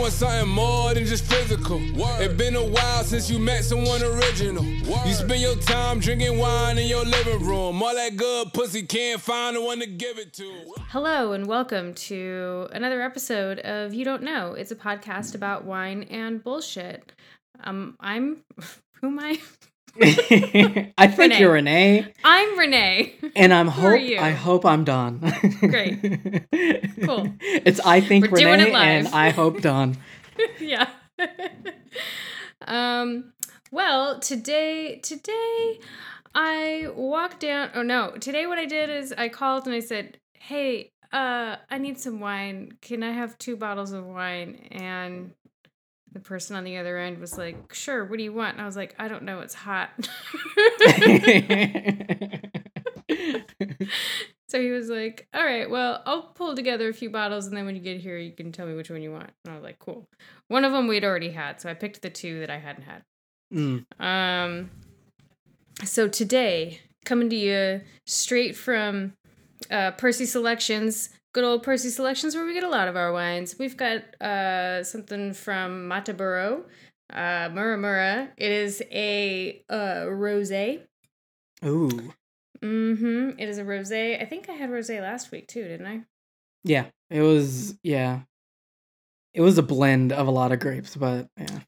want something more than just physical. It been a while since you met someone original. You spend your time drinking wine in your living room. All that good pussy can't find the one to give it to. Hello and welcome to another episode of You Don't Know. It's a podcast about wine and bullshit. Um, I'm who am I? I think Renee. you're Renee, I'm Renee. and I'm Who hope you? I hope I'm Don. Great. Cool. It's I think We're doing it Renee and. I hope Don. yeah. um. Well, today, today, I walked down. Oh no! Today, what I did is I called and I said, "Hey, uh, I need some wine. Can I have two bottles of wine?" And the person on the other end was like, "Sure. What do you want?" And I was like, "I don't know. It's hot." So he was like, "All right, well, I'll pull together a few bottles, and then when you get here, you can tell me which one you want." And I was like, "Cool." One of them we'd already had, so I picked the two that I hadn't had. Mm. Um, so today, coming to you straight from uh, Percy Selections, good old Percy Selections, where we get a lot of our wines. We've got uh, something from Mataburo, uh, Mura Mura. It is a uh, rosé. Ooh, Mm-hmm. It is a rosé. I think I had rosé last week too, didn't I? yeah. It was yeah. It was a blend of a lot of grapes, but yeah.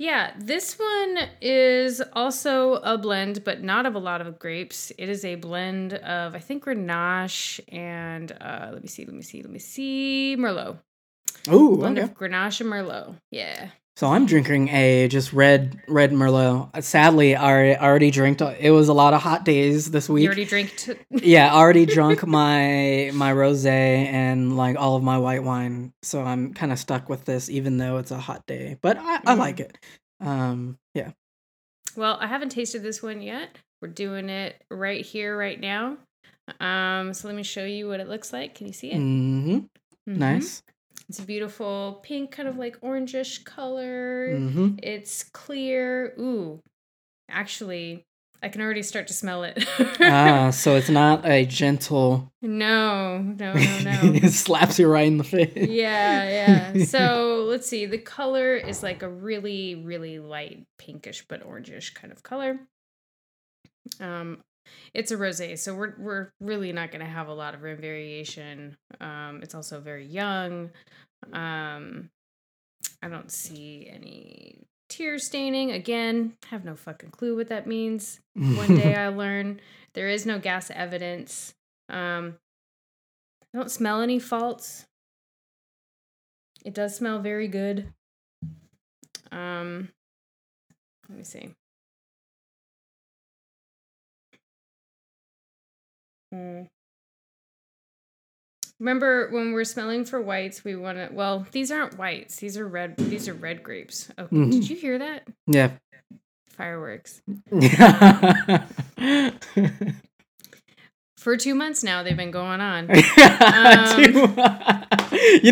Yeah, this one is also a blend, but not of a lot of grapes. It is a blend of, I think, Grenache and, uh, let me see, let me see, let me see, Merlot. Ooh, Blend okay. of Grenache and Merlot. Yeah. So I'm drinking a just red red Merlot. Sadly, I already drank. It was a lot of hot days this You week. already drank. T- yeah, I already drunk my my rosé and like all of my white wine, so I'm kind of stuck with this, even though it's a hot day. But I, I Mm. like it. Um, yeah. well, I haven't tasted this one yet. We're doing it right here, right now. Um, so let me show you what it looks like. Can you see it? hmm Mhm. Nice. It's a beautiful pink, kind of like orangish color. hmm It's clear. Ooh, actually, I can already start to smell it. ah, so it's not a gentle. no, no, no, no. it slaps you right in the face. yeah, yeah. So let's see. The color is like a really, really light pinkish but orangish kind of color. Um, it's a rosé, so we're we're really not going to have a lot of room variation. Um, it's also very young. Um, I don't see any tear staining. Again, have no fucking clue what that means. One day I learn there is no gas evidence. Um, I don't smell any faults. It does smell very good. Um, let me see. Mm. Remember when we're smelling for whites, we want to. Well, these aren't whites. These are red. These are red grapes. Okay, Mhm. did you hear that? yeah. Fireworks. For two months now, they've been going on. you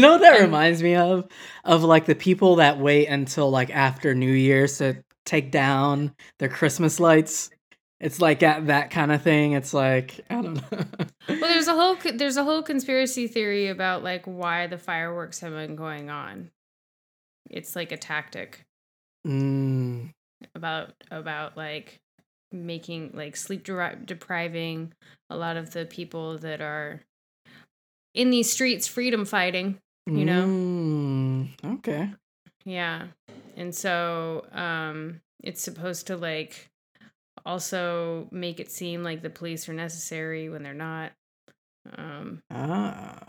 know what that Um, reminds me of? Of like the people that wait until like after New Year's to take down their Christmas lights. It's like that, that kind of thing. It's like I don't know. Well, there's a whole there's a whole conspiracy theory about like why the fireworks have been going on. It's like a tactic Mm, about about like making like sleep depriving a lot of the people that are in these streets freedom fighting. You know? mm, okay. Yeah. And so um it's supposed to like also make it seem like the police are necessary when they're not. Um Ah.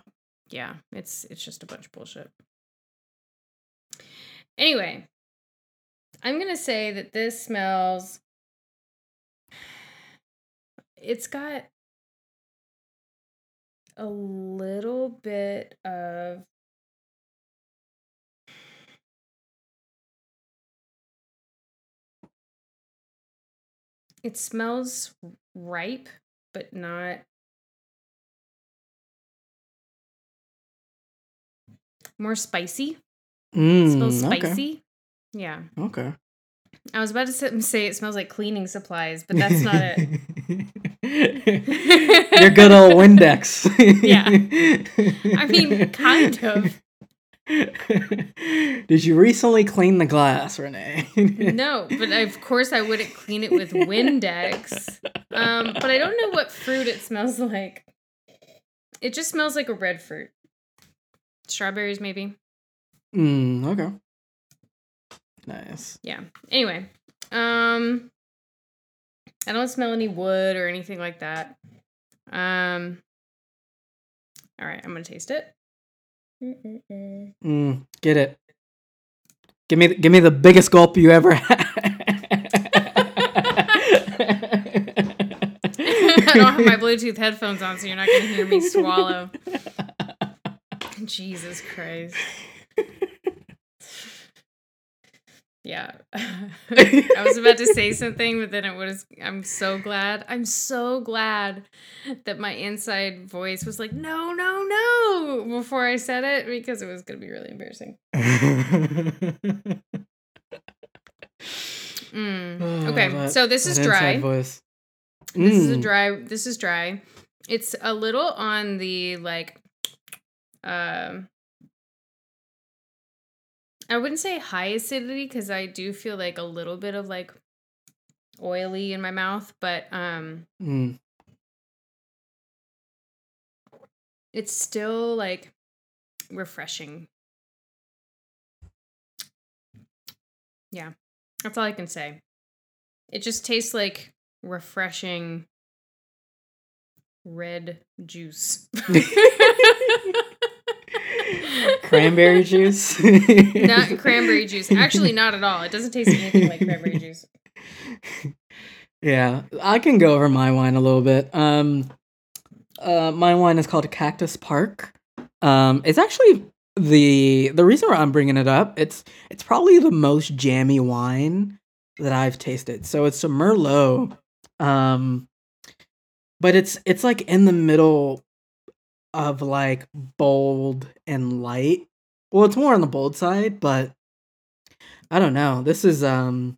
yeah, it's it's just a bunch of bullshit. Anyway, I'm going to say that this smells it's got a little bit of it smells ripe but not more spicy Mm, it smells okay. spicy yeah Okay. i was about to sit and say it smells like cleaning supplies but that's not it Your good old Windex. Yeah. I mean, kind of. Did you recently clean the glass, Renee? no, but of course I wouldn't clean it with Windex. Um, but I don't know what fruit it smells like. It just smells like a red fruit. Strawberries, maybe. Mm, okay. Nice. Yeah. Anyway, um, I don't smell any wood or anything like that. Um. All right, I'm gonna taste it. Mm, get it. Give me, give me the biggest gulp you ever had. I don't have my Bluetooth headphones on, so you're not gonna hear me swallow. Jesus Christ. Yeah. I was about to say something, but then it was I'm so glad. I'm so glad that my inside voice was like, no, no, no, before I said it, because it was gonna be really embarrassing. Mm. Okay, That- so this is dry. Voice. This is a Mm. dry. This is dry. It's a little on the like, um, I wouldn't say high acidity because I do feel like a little bit of like oily in my mouth, but um, Mm. it's still like refreshing. Yeah, that's all I can say. It just tastes like refreshing red juice. Cranberry juice. not cranberry juice. Actually, not at all. It doesn't taste anything like cranberry juice. Yeah, I can go over my wine a little bit. Um, uh, my wine is called Cactus Park. Um, it's actually the the reason why I'm bringing it up. It's it's probably the most jammy wine that I've tasted. So it's a Merlot. Um, but it's it's like in the middle of like bold and light. Well, it's more on the bold side, but I don't know. This is um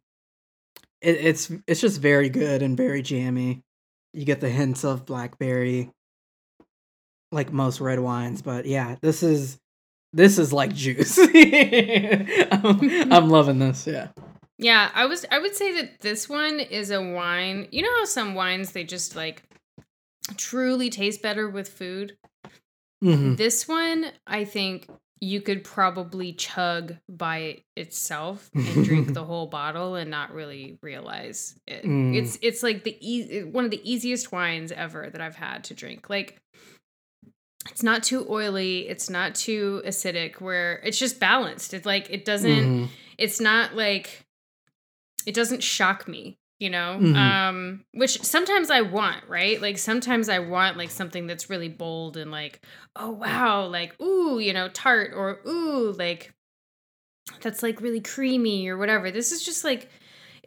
it, it's it's just very good and very jammy. You get the hints of blackberry, like most red wines, but yeah, this is this is like juice. I'm, I'm loving this. Yeah. Yeah, I was I would say that this one is a wine. You know how some wines they just like truly taste better with food? Mhm. This one, I think you could probably chug by itself and drink the whole bottle and not really realize it. Mm. It's it's like the e- one of the easiest wines ever that I've had to drink. Like it's not too oily, it's not too acidic where it's just balanced. It's like it doesn't Mhm. it's not like it doesn't shock me you know? Mhm. um which sometimes i want right? Like sometimes i want like something that's really bold and like oh wow like ooh you know tart or ooh like that's like really creamy or whatever. This is just like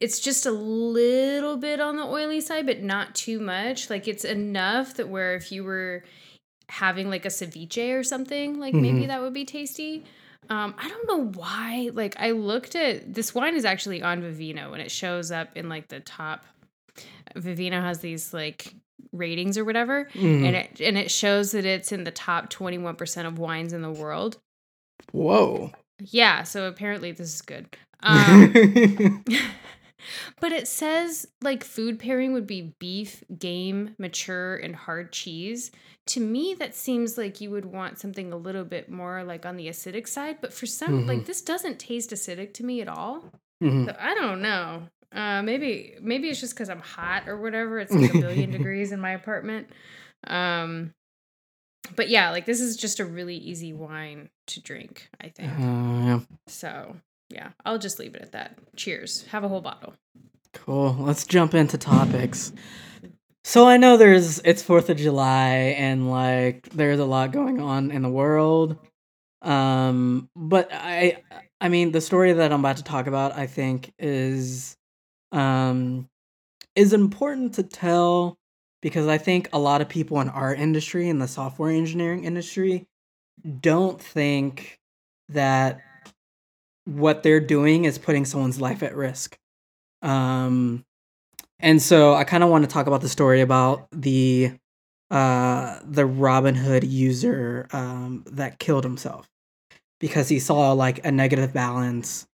it's just a little bit on the oily side but not too much. Like it's enough that where if you were having like a ceviche or something like maybe Mhm. that would be tasty um, I don't know why. Like, I looked at this wine is actually on Vivino and it shows up in like the top. Vivino has these like ratings or whatever, Mhm. and it and it shows that it's in the top twenty one percent of wines in the world. Whoa. Yeah, so apparently this is good. Um, but it says like food pairing would be beef, game, mature, and hard cheese. To me, that seems like you would want something a little bit more like on the acidic side. But for some, like Mhm. this doesn't taste acidic to me at all. Mhm. So I don't know. Uh, maybe maybe it's just because I'm hot or whatever. It's like a billion degrees in my apartment. Um, but yeah, like this is just a really easy wine to drink. I think. Uh, yeah. So yeah, I'll just leave it at that. Cheers. Have a whole bottle. Cool. Let's jump into topics. So I know there's it's 4th of July and like there's a lot going on in the world. Um but I I mean the story that I'm about to talk about I think is um is important to tell because I think a lot of people in our industry in the software engineering industry don't think that what they're doing is putting someone's life at risk. Um, and so I kind of want to talk about the story about the uh the Robinhood user um that killed himself because he saw like a negative balance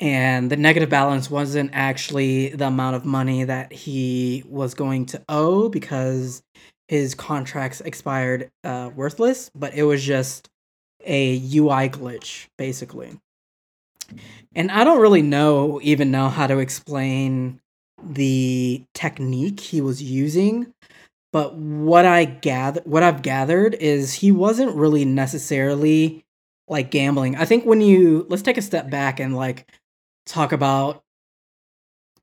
and the negative balance wasn't actually the amount of money that he was going to owe because his contracts expired uh, worthless, but it was just a UI glitch, basically. And I don't really know, even know how to explain the technique he was using, but what I gather, what I've gathered is he wasn't really necessarily like gambling. I think when you let's take a step back and like talk about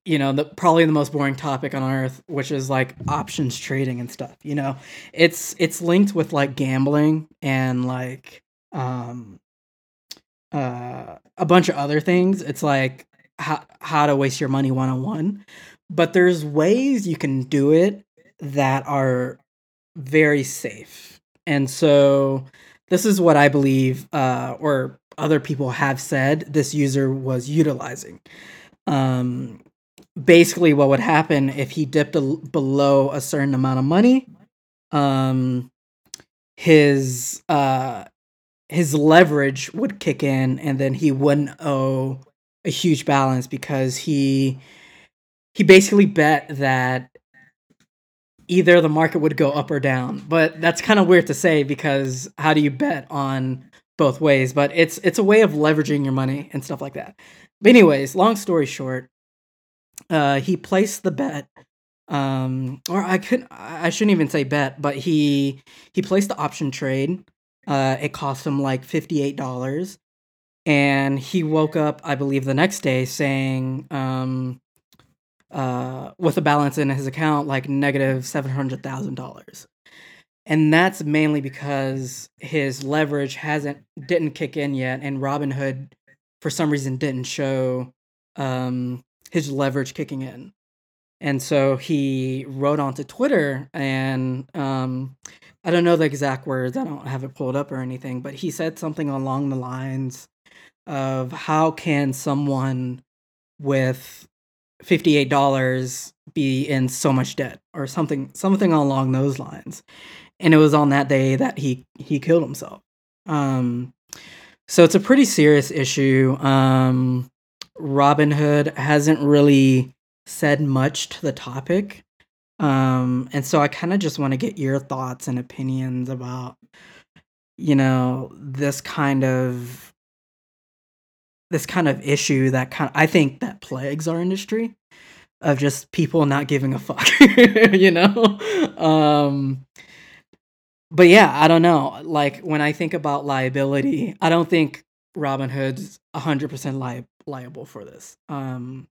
you know the probably the most boring topic on earth which is like options trading and stuff you know it's it's linked with like gambling and like um uh a bunch of other things. It's like how how to waste your money one on one but there's ways you can do it that are very safe. And so this is what i believe uh or other people have said this user was utilizing. Um basically what would happen if he dipped a, below a certain amount of money um his uh his leverage would kick in and then he wouldn't owe a huge balance because he he basically bet that either the market would go up or down. But that's kind of weird to say because how do you bet on both ways? But it's it's a way of leveraging your money and stuff like that. But anyways long story short uh, he placed the bet um or i couldn't i shouldn't even say bet but he he placed the option trade uh it cost him like $58 and he woke up i believe the next day saying um uh with a balance in his account like negative $700000 and that's mainly because his leverage hasn't didn't kick in yet and robinhood for some reason didn't show um his leverage kicking in. And so he wrote onto Twitter and um, I don't know the exact words, I don't have it pulled up or anything, but he said something along the lines of how can someone with $58 be in so much debt or something something along those lines. And it was on that day that he he killed himself. Um so it's a pretty serious issue. Um Robinhood hasn't really said much to the topic. Um, and so I kind of just want to get your thoughts and opinions about, you know, this kind of this kind of issue that kind of, I think that plagues our industry of just people not giving a fuck, you know? Um, but yeah, I don't know. Like when I think about liability, I don't think Robin Robinhood's 100% li- liable for this. Um,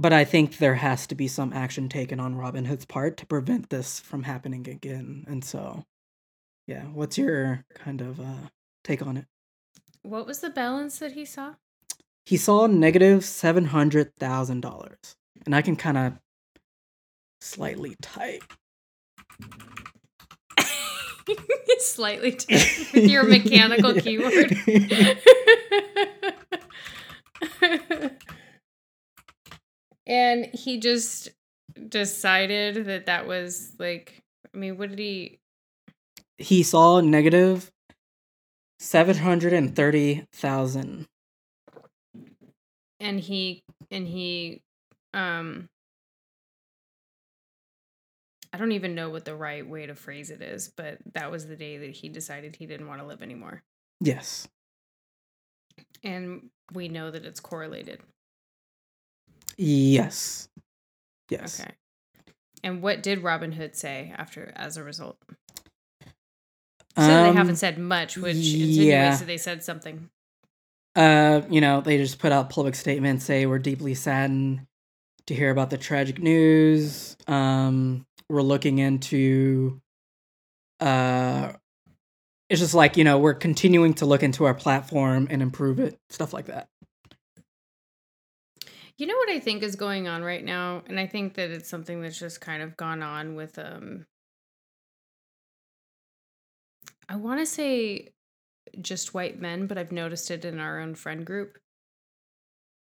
but I think there has to be some action taken on Robinhood's part to prevent this from happening again. And so, yeah, what's your kind of uh, take on it? What was the balance that he saw? He saw negative seven hundred thousand dollars, and I can kind of slightly type. Slightly with your mechanical keyboard. and he just decided that that was like I mean, what did he He saw negative 730,000 and he and he um I don't even know what the right way to phrase it is, but that was the day that he decided he didn't want to live anymore. Yes. And we know that it's correlated. Yes. Yes. Okay. And what did Robinhood say after as a result? So um, they haven't said much, which yeah. so they said something. Uh, you know, they just put out public statements, say we're deeply saddened to hear about the tragic news. Um, we're looking into uh it's just like you know we're continuing to look into our platform and improve it stuff like that you know what i think is going on right now and i think that it's something that's just kind of gone on with um i want to say just white men but i've noticed it in our own friend group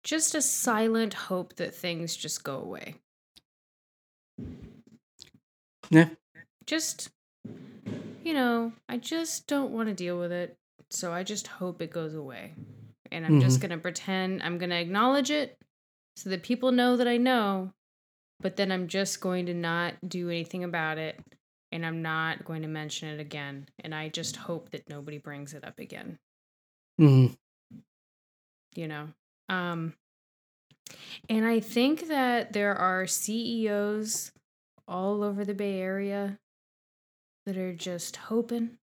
just a silent hope that things just go away yeah. Just, you know, I just don't want to deal with it. So I just hope it goes away. And I'm just Mhm. going to pretend I'm going to acknowledge it so that people know that I know, but then I'm just going to not do anything about it and I'm not going to mention it again. And I just hope that nobody brings it up again, Mhm. you know? Um, and I think that there are CEOs all over the Bay Area that are just hoping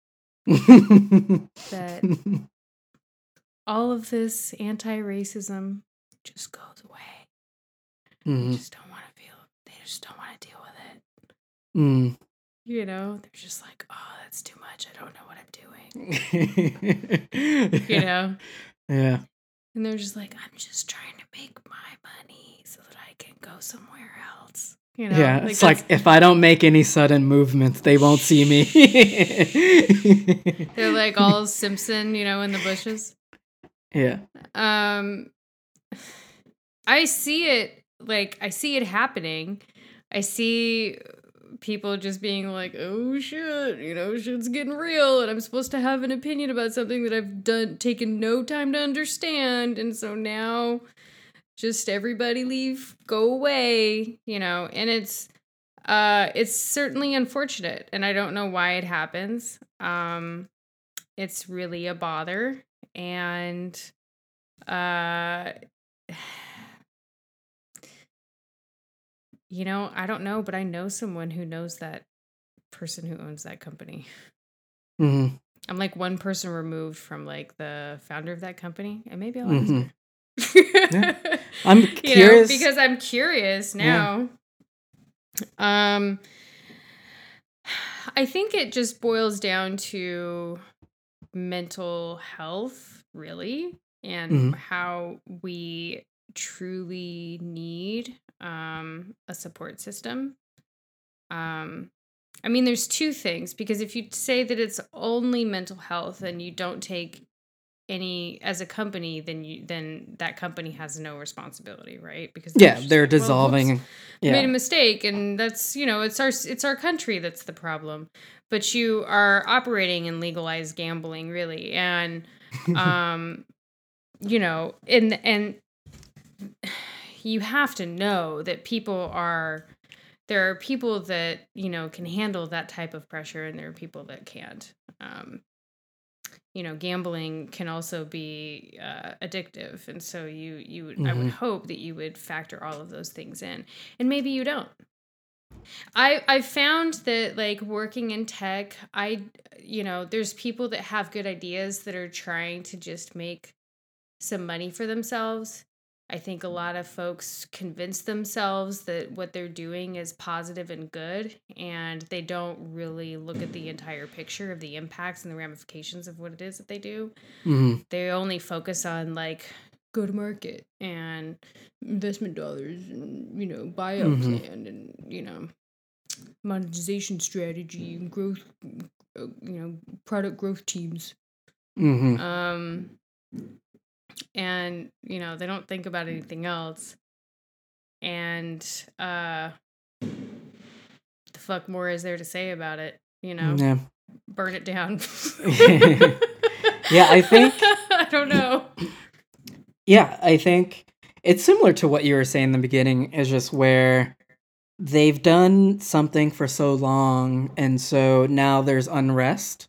that all of this anti-racism just goes away. They Mhm. just don't want to feel. They just don't want to deal with it. Mm. You know, they're just like, oh, that's too much. I don't know what I'm doing. you You know, Yeah. and they're just like, I'm just trying to make my money so that I can go somewhere else. You know, yeah. it's like if I don't make any sudden movements, they won't see me. they're like all Simpson, you know, in the bushes. yeah. um i see it like i see it happening. I see people just being like oh shit you know shit's getting real and i'm supposed to have an opinion about something that i've done taken no time to understand and so now just everybody leave go away you know? And it's uh it's certainly unfortunate and i don't know why it happens. Um it's really a bother and uh you know i don't know but i know someone who knows that person who owns that company hmm i'm like one person removed from like the founder of that company and maybe i'll Mhm. ask her I'm you know curious. because i'm curious Yeah. now um i think it just boils down to mental health really and Mhm. how we truly need um a support system. Um i mean there's two things because if you say that it's only mental health and you don't take any as a company then you then that company has no responsibility right? Because yeah, they're like, well, whoops, dissolving. made a mistake and that's you know it's our it's our country that's the problem. But you are operating in legalized gambling really and um you know and and you have to know that people are there are people that you know can handle that type of pressure and there are people that can't. Um you know gambling can also be uh, addictive. And so you you would i would Mhm. hope that you would factor all of those things in. And maybe you don't. I i found that like working in tech i you know there's people that have good ideas that are trying to just make some money for themselves i think a lot of folks convince themselves that what they're doing is positive and good and they don't really look at the entire picture of the impacts and the ramifications of what it is that they do Mhm. they only focus on like go to market and investment dollars and you know buyout Mhm. plan and you know monetization strategy and growth uh, you know product growth teams Mhm. um and you know they don't think about anything else and uh the fuck more is there to say about it you know Yeah. burn it down Yeah, I think- i don't know Yeah, I think it's similar to what you were saying in the beginning, is just where they've done something for so long, and so now there's unrest.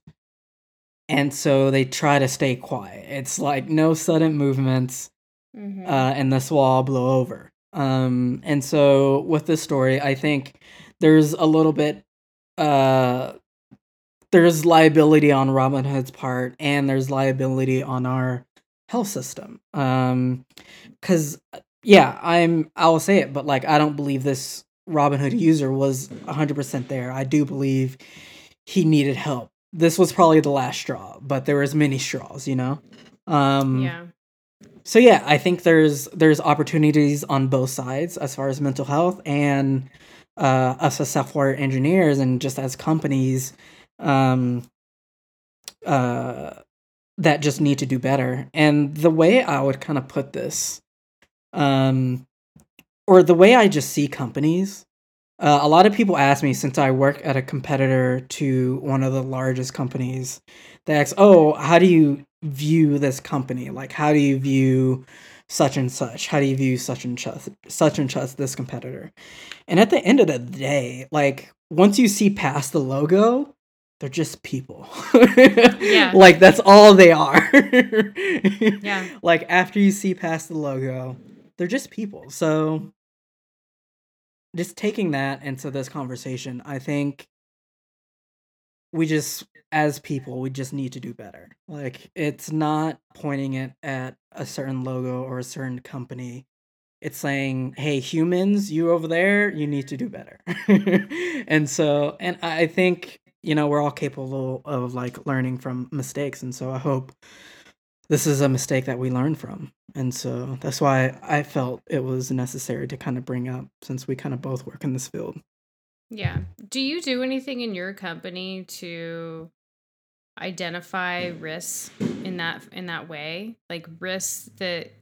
And so they try to stay quiet. It's like no sudden movements, Mhm. uh, and this will all blow over. Um, and so with this story, I think there's a little bit, uh, there's liability on Robinhood's part, and there's liability on our health system. Um, because yeah, I'm I'll say it, but like I don't believe this Robinhood user was 100% there. I do believe he needed help. This was probably the last straw, but there was many straws, you know. Um, yeah so yeah, I think there's there's opportunities on both sides as far as mental health and uh, us as software engineers and just as companies um, uh, that just need to do better. And the way I would kind of put this, um, or the way I just see companies, uh, a lot of people ask me since I work at a competitor to one of the largest companies, they ask, "Oh, how do you view this company? Like, how do you view such and such? How do you view such and such, such and such this competitor? And at the end of the day, like once you see past the logo, they're just people. yeah. Like that's all they are. yeah. Like after you see past the logo, they're just people. So just taking that into this conversation, I think we just as people we just need to do better. Like it's not pointing it at a certain logo or a certain company. It's saying hey humans you over there you need to do better. And so and i think you know we're all capable of like learning from mistakes and so i hope this is a mistake that we learn from and so that's why i felt it was necessary to kind of bring up since we kind of both work in this field yeah. Do you do anything in your company to identify risks in that in that way? Like risks that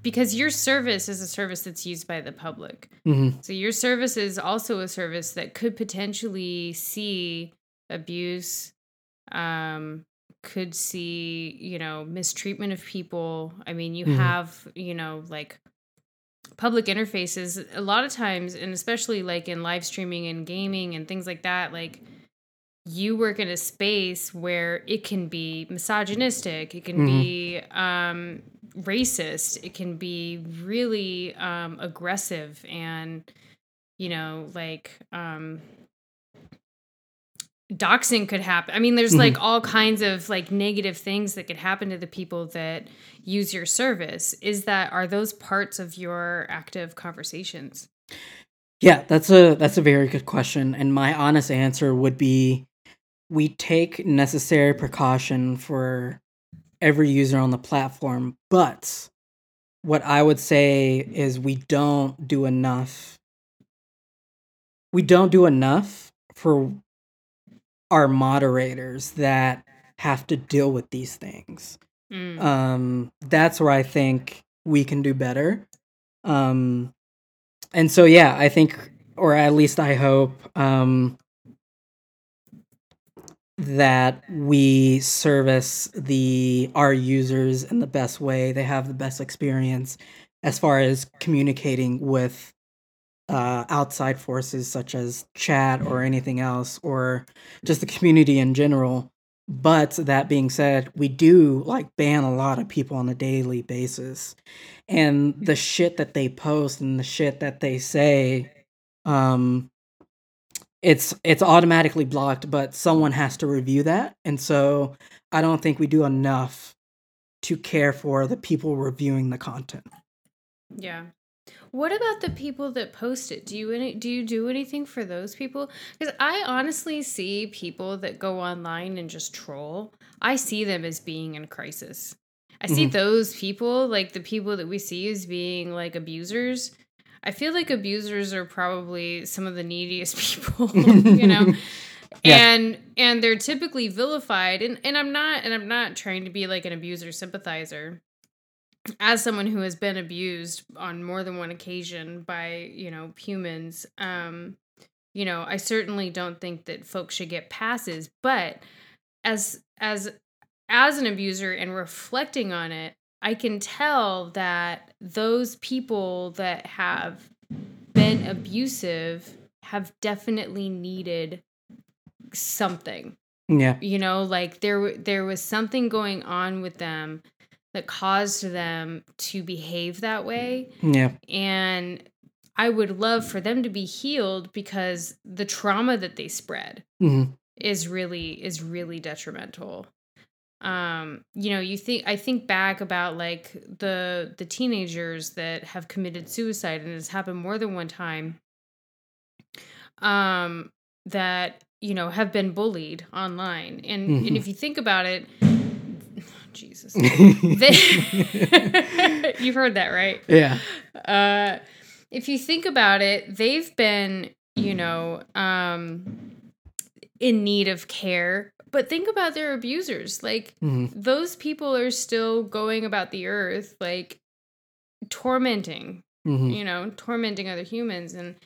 because your service is a service that's used by the public. Mm-hmm. So your service is also a service that could potentially see abuse, um, could see, you know, mistreatment of people. I mean, you mm-hmm. have, you know, like public interfaces a lot of times and especially like in live streaming and gaming and things like that like you work in a space where it can be misogynistic it can mm-hmm. be um, racist it can be really um, aggressive and you know like um, doxing could happen. I mean, there's mm-hmm. like all kinds of like negative things that could happen to the people that use your service. Is that are those parts of your active conversations? Yeah, that's a that's a very good question and my honest answer would be we take necessary precaution for every user on the platform, but what I would say is we don't do enough we don't do enough for are moderators that have to deal with these things. Mm. Um, that's where I think we can do better. Um, and so, yeah, I think, or at least I hope, um, that we service the our users in the best way. They have the best experience as far as communicating with uh, outside forces such as chat or anything else or just the community in general. But that being said we do like ban a lot of people on a daily basis. And the shit that they post and the shit that they say um it's it's automatically blocked but someone has to review that. And so i don't think we do enough to care for the people reviewing the content. Yeah what about the people that post it? Do you any, do you do anything for those people? Because I honestly see people that go online and just troll. I see them as being in crisis. I see mm-hmm. those people, like the people that we see as being like abusers. I feel like abusers are probably some of the neediest people, you know. Yeah. and and they're typically vilified and and I'm not and I'm not trying to be like an abuser sympathizer as someone who has been abused on more than one occasion by you know humans um you know i certainly don't think that folks should get passes but as as as an abuser and reflecting on it i can tell that those people that have been abusive have definitely needed something. Yeah. You know like there there was something going on with them that caused them to behave that way. Yeah. And I would love for them to be healed because the trauma that they spread mm-hmm. is really is really detrimental. Um, you know, you think I think back about like the the teenagers that have committed suicide and it's happened more than one time. Um, that you know have been bullied online, and mm-hmm. and if you think about it, Jesus. You've heard that, right? Yeah. Uh, if you think about it, they've been, you know, um, in need of care. But think about their abusers. Like, mm-hmm. those people are still going about the earth, like, tormenting, mm-hmm. you know, tormenting other humans. And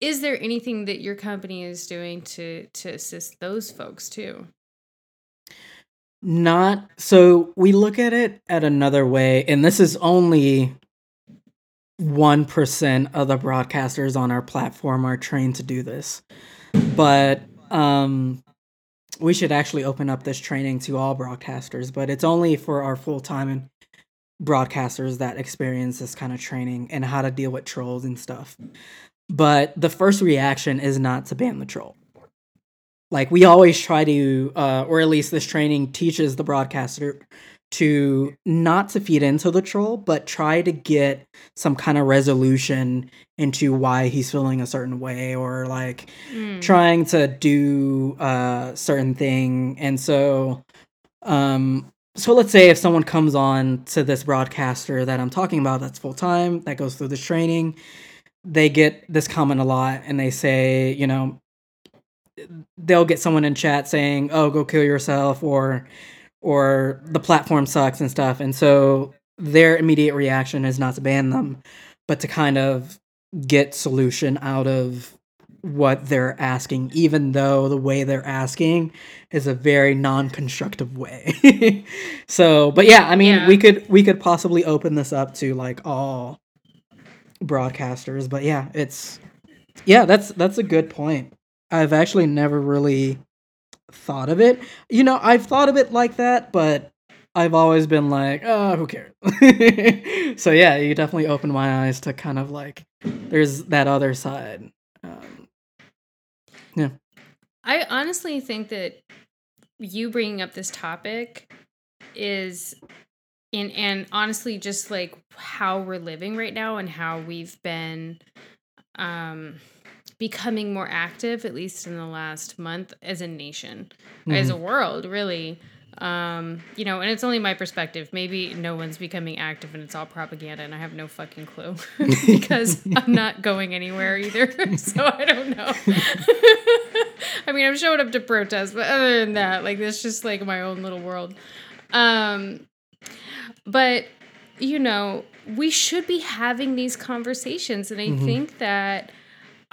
is there anything that your company is doing to to assist those folks too? Not so we look at it at another way, and this is only 1% of the broadcasters on our platform are trained to do this. But um we should actually open up this training to all broadcasters, but it's only for our full-time broadcasters that experience this kind of training and how to deal with trolls and stuff. But the first reaction is not to ban the troll. Like we always try to, uh, or at least this training teaches the broadcaster to not to feed into the troll, but try to get some kind of resolution into why he's feeling a certain way or like mm. trying to do a certain thing. And so, um, so let's say if someone comes on to this broadcaster that I'm talking about that's full time, that goes through this training, they get this comment a lot and they say, you know, they'll get someone in chat saying, "Oh, go kill yourself," or or the platform sucks and stuff. And so their immediate reaction is not to ban them, but to kind of get solution out of what they're asking, even though the way they're asking is a very non-constructive way. so, but yeah, I mean, yeah. we could we could possibly open this up to like all broadcasters, but yeah, it's yeah, that's that's a good point. I've actually never really thought of it. You know, I've thought of it like that, but I've always been like, oh, who cares? so yeah, you definitely opened my eyes to kind of like, there's that other side. Um, yeah. I honestly think that you bringing up this topic is in and honestly just like how we're living right now and how we've been um becoming more active, at least in the last month, as a nation, mm-hmm. as a world, really. Um, you know, and it's only my perspective. Maybe no one's becoming active and it's all propaganda, and I have no fucking clue because I'm not going anywhere either. so I don't know. I mean, I'm showing up to protest, but other than that, like, it's just like my own little world. Um, but you know, we should be having these conversations, and I mm-hmm. think that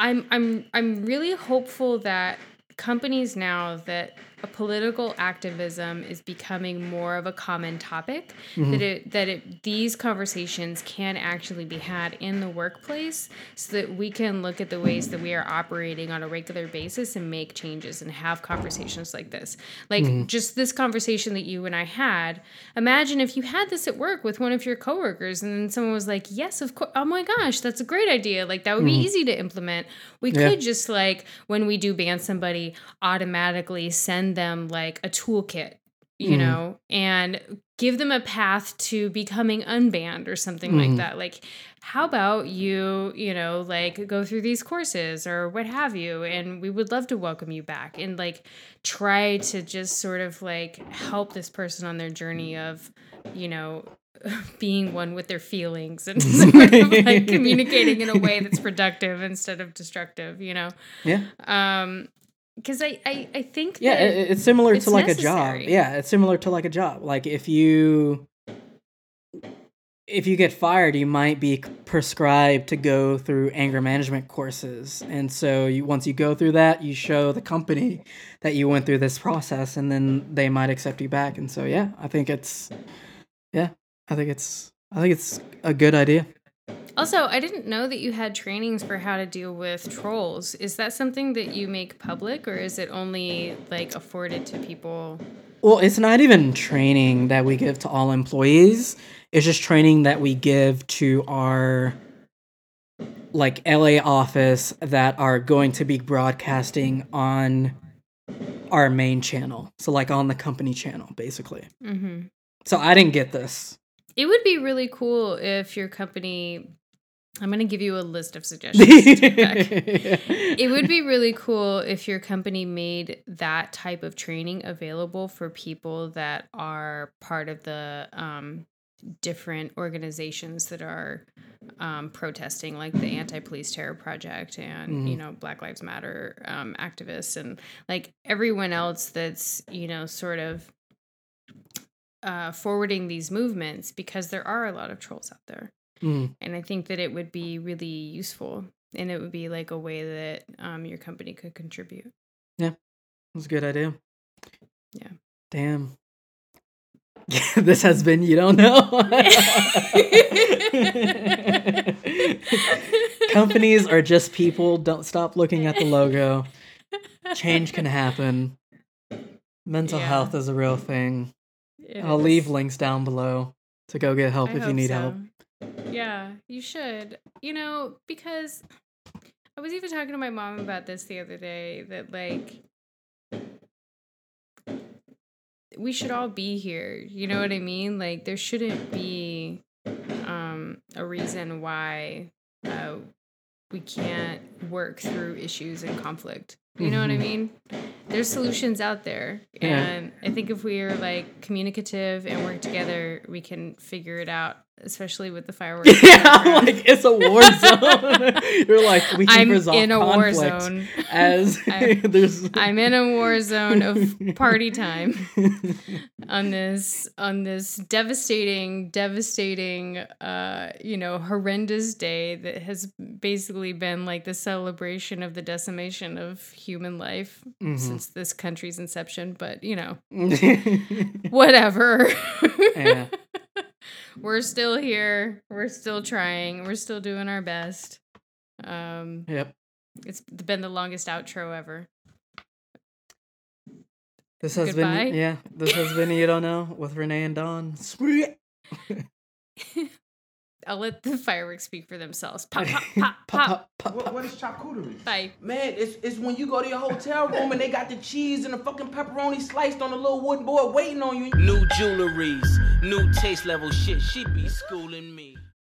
I'm I'm I'm really hopeful that companies now that political activism is becoming more of a common topic mm-hmm. that it that it these conversations can actually be had in the workplace so that we can look at the ways that we are operating on a regular basis and make changes and have conversations like this like mm-hmm. just this conversation that you and I had imagine if you had this at work with one of your coworkers and then someone was like yes of course oh my gosh that's a great idea like that would be mm-hmm. easy to implement we yeah. could just like when we do ban somebody automatically send them like a toolkit you mm. know and give them a path to becoming unbanned or something mm. like that like how about you you know like go through these courses or what have you and we would love to welcome you back and like try to just sort of like help this person on their journey of you know being one with their feelings and sort of like communicating in a way that's productive instead of destructive you know yeah um because I, I i think yeah it's similar it's to like necessary. a job. yeah it's similar to like a job. Like if you if you get fired you might be prescribed to go through anger management courses. And so you once you go through that you show the company that you went through this process and then they might accept you back. And so yeah i think it's yeah i think it's i think it's a good idea also, I didn't know that you had trainings for how to deal with trolls. Is that something that you make public or is it only like afforded to people? Well, it's not even training that we give to all employees. It's just training that we give to our like LA office that are going to be broadcasting on our main channel. So like on the company channel basically. Mm-hmm. So I didn't get this. It would be really cool if your company I'm going to give you a list of suggestions. it would be really cool if your company made that type of training available for people that are part of the um, different organizations that are um, protesting, like the Anti-Police Terror Project and mm-hmm. you know Black Lives Matter um, activists and like everyone else that's you know sort of uh, forwarding these movements because there are a lot of trolls out there. Mm. And I think that it would be really useful and it would be like a way that um, your company could contribute. Yeah, that's a good idea. Yeah. Damn. this has been you don't know. Companies are just people. Don't stop looking at the logo. Change can happen. Mental Yeah. health is a real thing. It I'll is. leave links down below to go get help I if you need so. help. Yeah, you should. You know, because I was even talking to my mom about this the other day that like we should all be here. You know what I mean? Like there shouldn't be um a reason why uh we can't work through issues and conflict. You know what I Mhm. mean? There's solutions out there. Yeah. And I think if we are like communicative and work together, we can figure it out, especially with the fireworks. yeah, like it's a war zone. You're like we can I'm resolve in a war zone. as I- there's. I'm in a war zone of party time on this on this devastating, devastating, uh, you know, horrendous day that has basically been like the celebration of the decimation of human life Mhm. since this country's inception. But you know, whatever. yeah. We're still here. We're still trying. We're still doing our best. Um, Yep. it's been the longest outro ever. This has Goodbye. been yeah. This has been you don't know with Renee and Don. Sweet. I'll let the fireworks speak for themselves. Pop, pop, pop, pop, pop. pop, pop, What, what is charcuterie? Bye. Man, it's, it's when you go to your hotel room and they got the cheese and the fucking pepperoni sliced on a little wooden board waiting on you. New jewelries, new taste level shit. She be schooling me.